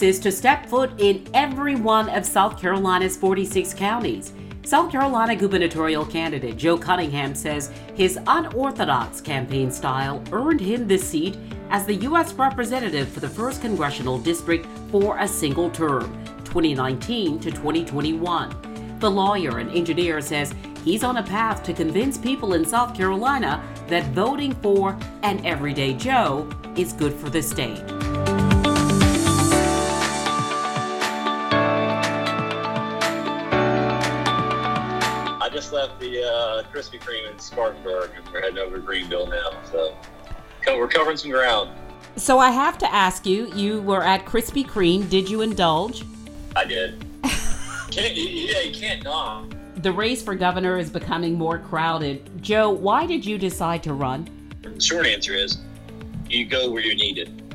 promises to step foot in every one of South Carolina's 46 counties. South Carolina gubernatorial candidate Joe Cunningham says his unorthodox campaign style earned him the seat as the U.S. representative for the 1st Congressional District for a single term, 2019 to 2021. The lawyer and engineer says he's on a path to convince people in South Carolina that voting for an everyday Joe is good for the state. Just left the uh, Krispy Kreme in Spartanburg and we're heading over to Greenville now. So we're covering some ground. So I have to ask you, you were at Krispy Kreme. Did you indulge? I did. can't, yeah, you can't not. The race for governor is becoming more crowded. Joe, why did you decide to run? The short answer is you go where you're needed.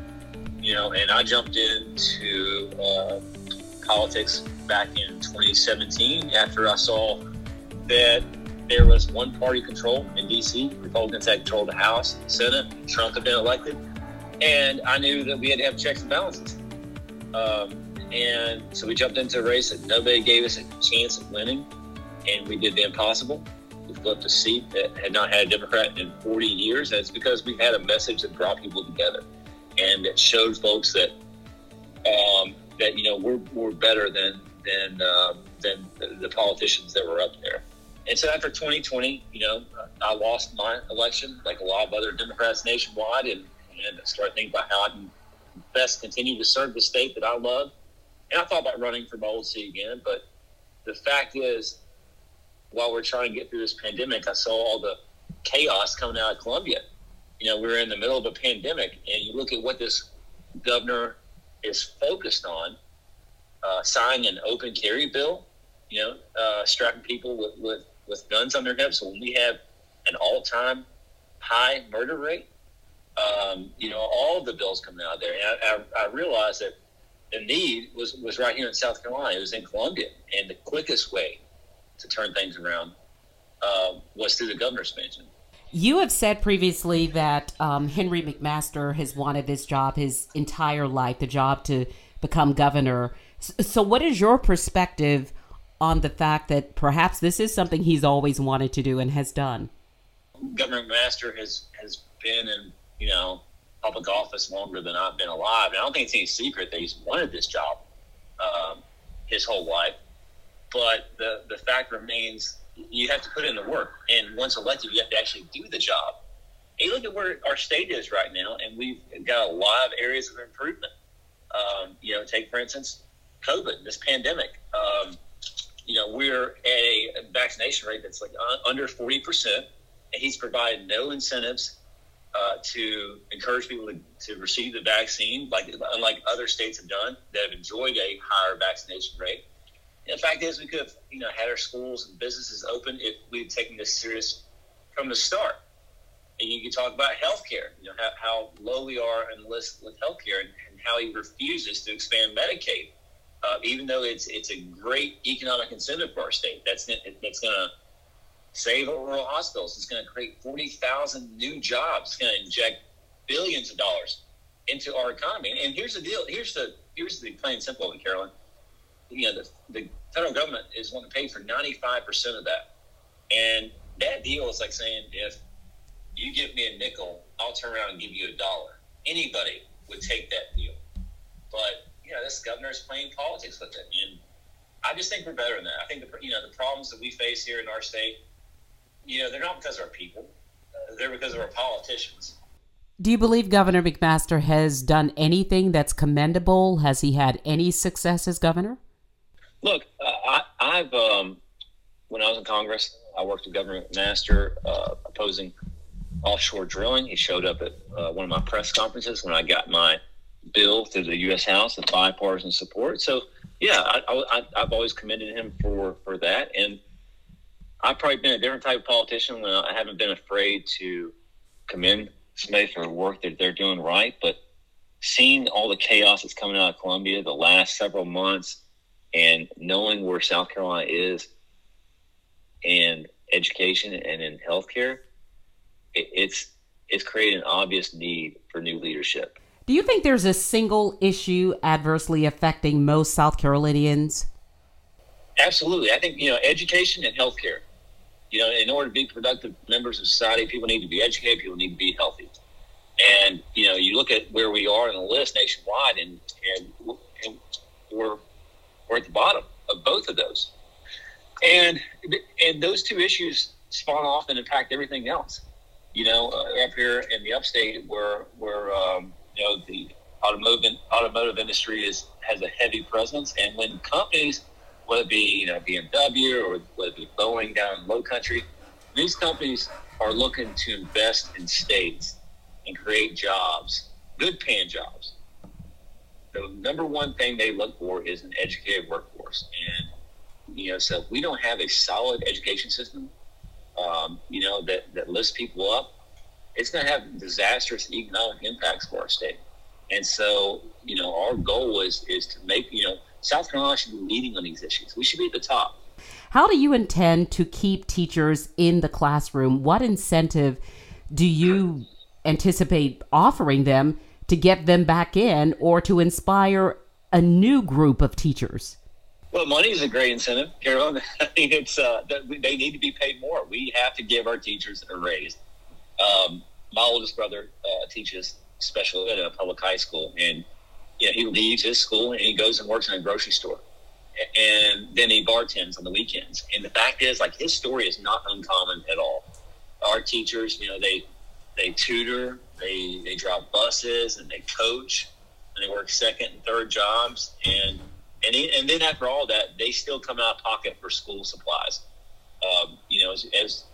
You know, and I jumped into uh, politics back in 2017 after I saw that there was one party control in D.C. Republicans had control of the House, Senate. Trump had been elected, and I knew that we had to have checks and balances. Um, and so we jumped into a race that nobody gave us a chance of winning, and we did the impossible. We flipped a seat that had not had a Democrat in 40 years, it's because we had a message that brought people together and that showed folks that um, that you know we're, we're better than than uh, than the politicians that were up there. And so after 2020, you know, I lost my election like a lot of other Democrats nationwide and, and started thinking about how I can best continue to serve the state that I love. And I thought about running for my old seat again. But the fact is, while we're trying to get through this pandemic, I saw all the chaos coming out of Columbia. You know, we are in the middle of a pandemic, and you look at what this governor is focused on uh, signing an open carry bill, you know, uh, strapping people with, with with guns on their hips when we have an all-time high murder rate. Um, you know, all the bills coming out there. And I, I, I, realized that the need was, was right here in South Carolina. It was in Columbia. And the quickest way to turn things around uh, was through the governor's mansion. You have said previously that um, Henry McMaster has wanted this job his entire life, the job to become governor. So, what is your perspective on the fact that perhaps this is something he's always wanted to do and has done? Governor McMaster has has been in you know public office longer than I've been alive, and I don't think it's any secret that he's wanted this job um, his whole life. But the the fact remains, you have to put in the work, and once elected, you have to actually do the job. You look at where our state is right now, and we've got a lot of areas of improvement. Um, you know, take for instance, COVID, this pandemic. Um, you know, we're at a vaccination rate that's like under 40%, and he's provided no incentives uh, to encourage people to, to, receive the vaccine, like unlike other states have done that have enjoyed a higher vaccination rate. And the fact is, we could have, you know, had our schools and businesses open if we had taken this serious from the start. And you can talk about healthcare, you know, how, how low we are in the list with healthcare and, and how he refuses to expand Medicaid uh, even though it's it's a great economic incentive for our state. That's that's going to save rural hospitals. It's going to create forty thousand new jobs. It's going to inject billions of dollars into our economy. And here's the deal. Here's the here's the plain and simple one, Carolyn. You know, the, the federal government is going to pay for ninety five percent of that. And that deal is like saying if you give me a nickel, I'll turn around and give you a dollar. Anybody would take that deal. But you know, this governor is playing politics with it. And I just think we're better than that. I think the you know the problems that we face here in our state, you know, they're not because of our people; uh, they're because of our politicians. Do you believe Governor McMaster has done anything that's commendable? Has he had any success as governor? Look, uh, I, have um, when I was in Congress, I worked with Governor McMaster uh, opposing offshore drilling. He showed up at uh, one of my press conferences when I got my bill through the U.S. House and bipartisan support. So, yeah, I, have always commended him for, for that. And I've probably been a different type of politician when I haven't been afraid to commend somebody for work that they're doing right. But seeing all the chaos that's coming out of Columbia the last several months and knowing where South Carolina is in education and in healthcare, it, it's it's created an obvious need for new leadership. Do you think there's a single issue adversely affecting most South Carolinians? Absolutely. I think, you know, education and healthcare. You know, in order to be productive members of society, people need to be educated, people need to be healthy. And, you know, you look at where we are in the list nationwide, and, and, and we're, we're at the bottom of both of those. And, and those two issues spawn off and impact everything else. You know, uh, up here in the upstate, where, where um, you know, the automotive, automotive industry is, has a heavy presence. And when companies – whether it be you know BMW or whether it be Boeing down in Low Country. These companies are looking to invest in states and create jobs, good paying jobs. The number one thing they look for is an educated workforce, and you know, so if we don't have a solid education system, um, you know, that that lifts people up, it's going to have disastrous economic impacts for our state. And so, you know, our goal is is to make you know South Carolina should be leading on these issues. We should be at the top. How do you intend to keep teachers in the classroom? What incentive do you anticipate offering them to get them back in or to inspire a new group of teachers? Well, money is a great incentive, Carolyn. I mean, it's uh, they need to be paid more. We have to give our teachers a raise. Um, my oldest brother uh, teaches special ed at a public high school, and yeah, he leaves his school and he goes and works in a grocery store. And then he bartends on the weekends. And the fact is, like, his story is not uncommon at all. Our teachers, you know, they they tutor, they they drive buses, and they coach, and they work second and third jobs, and and he, and then after all that, they still come out of pocket for school supplies. Um, you know, as, as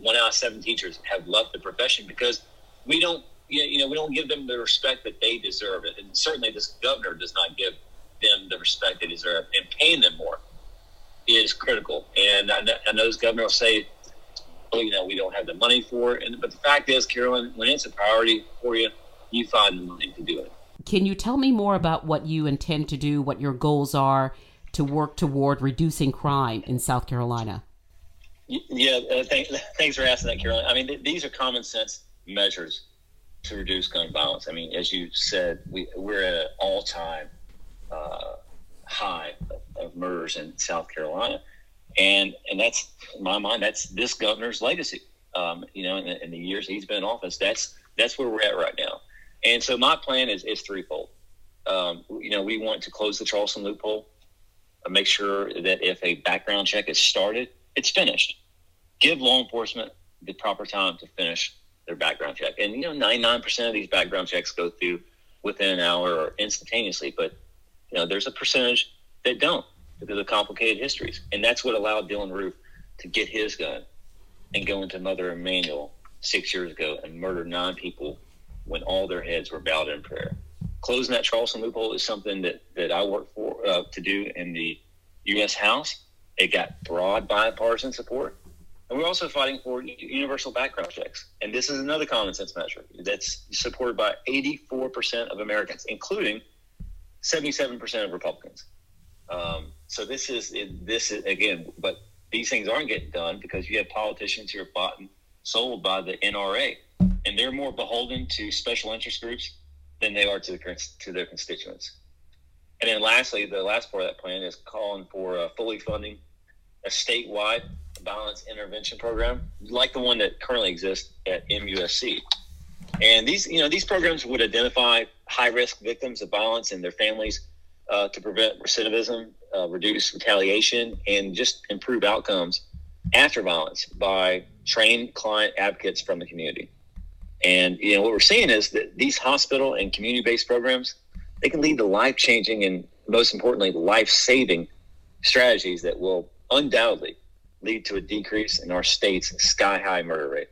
one out of seven teachers have left the profession because we don't you know, we don't give them the respect that they deserve. And certainly this governor does not give them the respect they deserve. And paying them more is critical. And I know, I know this governor will say, well, you know, we don't have the money for it. And, but the fact is, Carolyn, when it's a priority for you, you find the money to do it. Can you tell me more about what you intend to do, what your goals are to work toward reducing crime in South Carolina? Yeah, uh, thank, thanks for asking that, Carolyn. I mean, th- these are common sense measures to reduce gun violence. I mean, as you said, we, we're at an all time uh, high of, of, murders in South Carolina. And, and that's, in my mind, that's this governor's legacy. Um, you know, in the, in the, years he's been in office, that's, that's where we're at right now. And so my plan is, is threefold. Um, you know, we want to close the Charleston loophole, uh, make sure that if a background check is started, it's finished. Give law enforcement the proper time to finish their background check. And, you know, 99% of these background checks go through within an hour or instantaneously. But, you know, there's a percentage that don't because of complicated histories. And that's what allowed Dylann Roof to get his gun and go into Mother Emanuel six years ago and murder nine people when all their heads were bowed in prayer. Closing that Charleston loophole is something that, that I work for uh, to do in the U.S. House. It got broad bipartisan support. And we're also fighting for universal background checks. And this is another common sense measure that's supported by 84% of Americans, including 77% of Republicans. Um, so this is this is again, but these things aren't getting done because you have politicians who are bought and sold by the NRA, and they're more beholden to special interest groups than they are to the to their constituents. And then lastly, the last part of that plan is calling for uh, fully funding a statewide violence intervention program, like the one that currently exists at MUSC. And these, you know, these programs would identify high risk victims of violence and their families uh, to prevent recidivism, uh, reduce retaliation, and just improve outcomes after violence by trained client advocates from the community. And you know what we're seeing is that these hospital and community based programs they can lead to life changing and most importantly life saving strategies that will undoubtedly lead to a decrease in our state's sky high murder rate.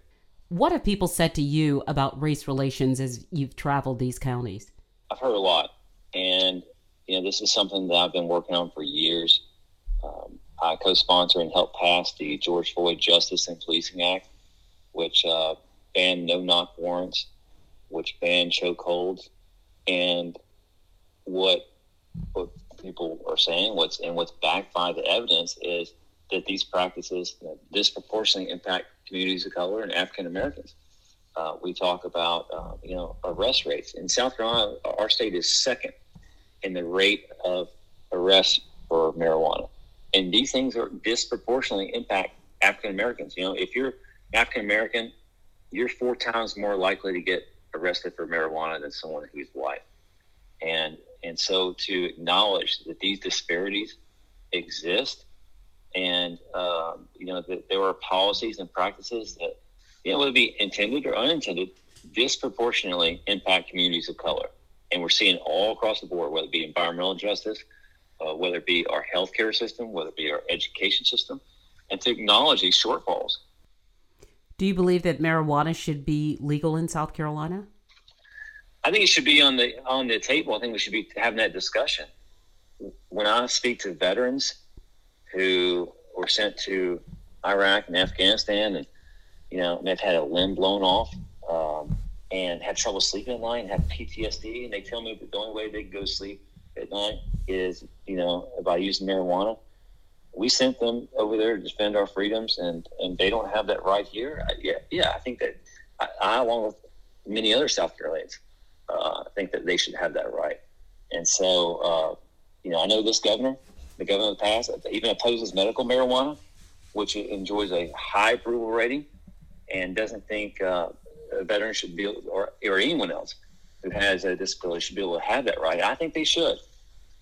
What have people said to you about race relations as you've traveled these counties? I've heard a lot. And, you know, this is something that I've been working on for years. Um, I co sponsor and helped pass the George Floyd Justice and Policing Act, which uh, banned no knock warrants, which banned chokeholds. And what, what people are saying, what's and what's backed by the evidence is that these practices disproportionately impact communities of color and African Americans. uh, we talk about uh, you know arrest rates in South Carolina. Our state is second in the rate of arrests for marijuana, and these things are disproportionately impact African Americans. You know, if you're African American, you're four times more likely to get arrested for marijuana than someone who's white, and and so to acknowledge that these disparities exist, and um, you know that there are policies and practices that you know, whether it be intended or unintended, disproportionately impact communities of color. And we're seeing all across the board, whether it be environmental justice, uh, whether it be our healthcare system, whether it be our education system, and to acknowledge these shortfalls. Do you believe that marijuana should be legal in South Carolina? I think it should be on the on the table. I think we should be having that discussion. When I speak to veterans who were sent to Iraq and Afghanistan and you know, and they've had a limb blown off um, and had trouble sleeping at night, and have PTSD, and they tell me that the only way they can go sleep at night is, you know, by using marijuana. We sent them over there to defend our freedoms, and, and they don't have that right here. I, yeah, yeah, I think that I, I, along with many other South Carolinians, uh, think that they should have that right. And so, uh, you know, I know this governor, the governor of the past, even opposes medical marijuana, which enjoys a high approval rating and doesn't think uh, a veteran should be, or, or anyone else who has a disability should be able to have that right. I think they should.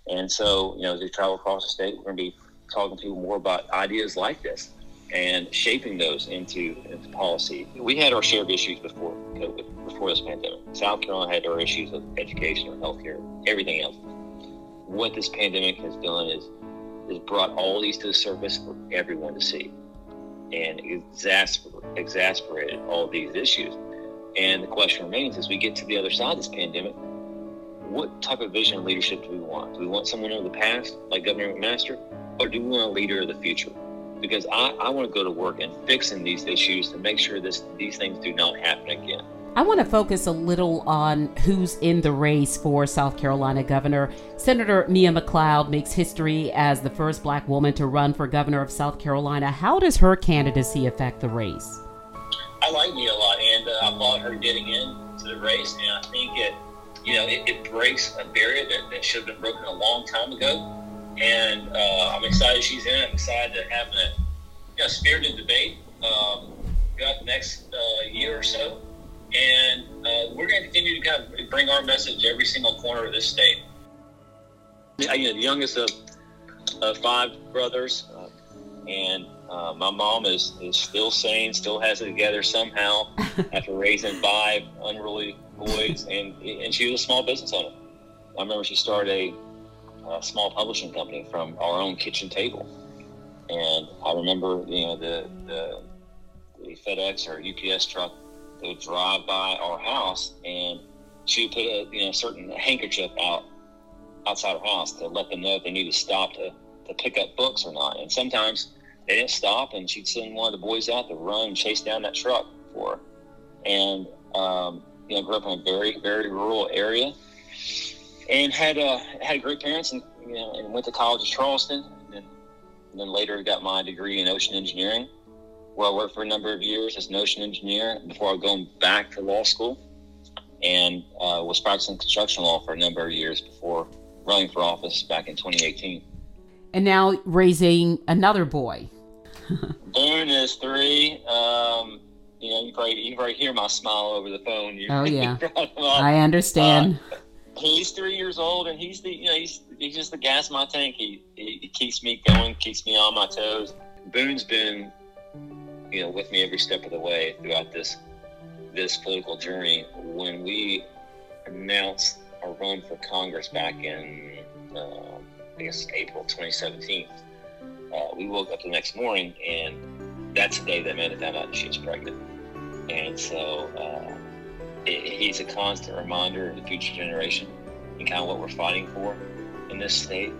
And so, you know, as they travel across the state, we're going to be talking to people more about ideas like this and shaping those into, into policy. We had our share of issues before COVID, before this pandemic. South Carolina had our issues with education or healthcare, everything else. What this pandemic has done is has brought all these to the surface for everyone to see and exasper- exasperated all these issues. And the question remains as we get to the other side of this pandemic, what type of vision and leadership do we want? Do we want someone of the past, like Governor McMaster, or do we want a leader of the future? Because I, I want to go to work and fixing these issues to make sure this these things do not happen again. I want to focus a little on who's in the race for South Carolina governor. Senator Mia McLeod makes history as the first black woman to run for governor of South Carolina. How does her candidacy affect the race? I like Mia a lot, and uh, I applaud her getting into the race. And I think it, you know, it, it breaks a barrier that, that, should have been broken a long time ago. And uh, I'm excited she's in. I'm excited to have a you know, spirited debate um, throughout the next uh, year or so and uh, we're going to continue to kind of bring our message every single corner of this state. I, you know, the youngest of, of five brothers, uh, and uh, my mom is, is still sane, still has it together somehow after raising five unruly boys, and and she was a small business owner. I remember she started a, a small publishing company from our own kitchen table, and I remember you know the the, the FedEx or UPS truck they would drive by our house and she would put a you know certain handkerchief out outside her house to let them know if they need to stop to, to pick up books or not. And sometimes they didn't stop, and she'd send one of the boys out to run and chase down that truck for her. And um, you know, grew up in a very very rural area, and had uh, had great parents, and you know, and went to college at Charleston, and then, and then later got my degree in ocean engineering where I worked for a number of years as an ocean engineer before going back to law school, and uh, was practicing construction law for a number of years before running for office back in 2018. And now raising another boy. Boone is three. Um, you know, you probably you probably hear my smile over the phone. You, oh yeah, I understand. Uh, he's three years old, and he's the you know he's he's just the gas in my tank. He, he, he keeps me going, keeps me on my toes. Boone's been you know with me every step of the way throughout this this political journey. When we announced our run for Congress back in uh, I guess April 2017, uh, we woke up the next morning and that's the day that Amanda found out she was pregnant. And so uh, it, he's a constant reminder of the future generation and kind of what we're fighting for in this state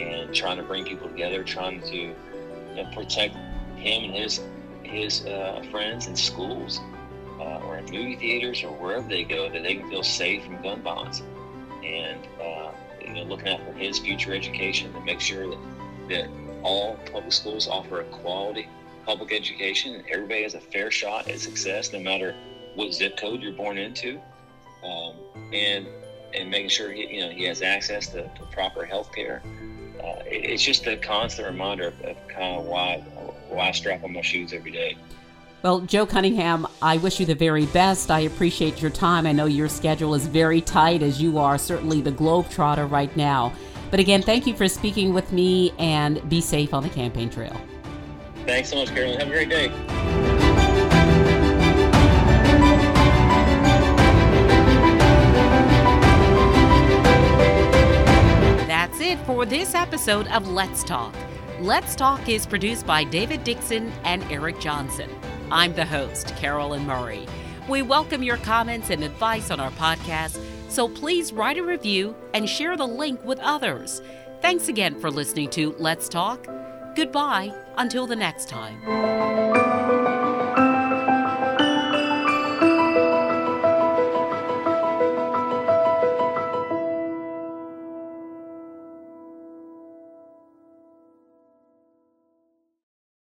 and trying to bring people together, trying to you know, protect him and his his uh, friends in schools uh, or in movie theaters or wherever they go that they can feel safe from gun violence. And uh, you know, looking out for his future education to make sure that, that all public schools offer a quality public education and everybody has a fair shot at success no matter what zip code you're born into, um, and and making sure he, you know he has access to, to proper health care. Uh, it, it's just a constant reminder of, of kind of why why I strap on my shoes every day. Well, Joe Cunningham, I wish you the very best. I appreciate your time. I know your schedule is very tight, as you are certainly the globetrotter right now. But again, thank you for speaking with me and be safe on the campaign trail. Thanks so much, Carolyn. Have a great day. For this episode of Let's Talk. Let's Talk is produced by David Dixon and Eric Johnson. I'm the host, Carolyn Murray. We welcome your comments and advice on our podcast so please write a review and share the link with others. Thanks again for listening to Let's Talk. Goodbye until the next time.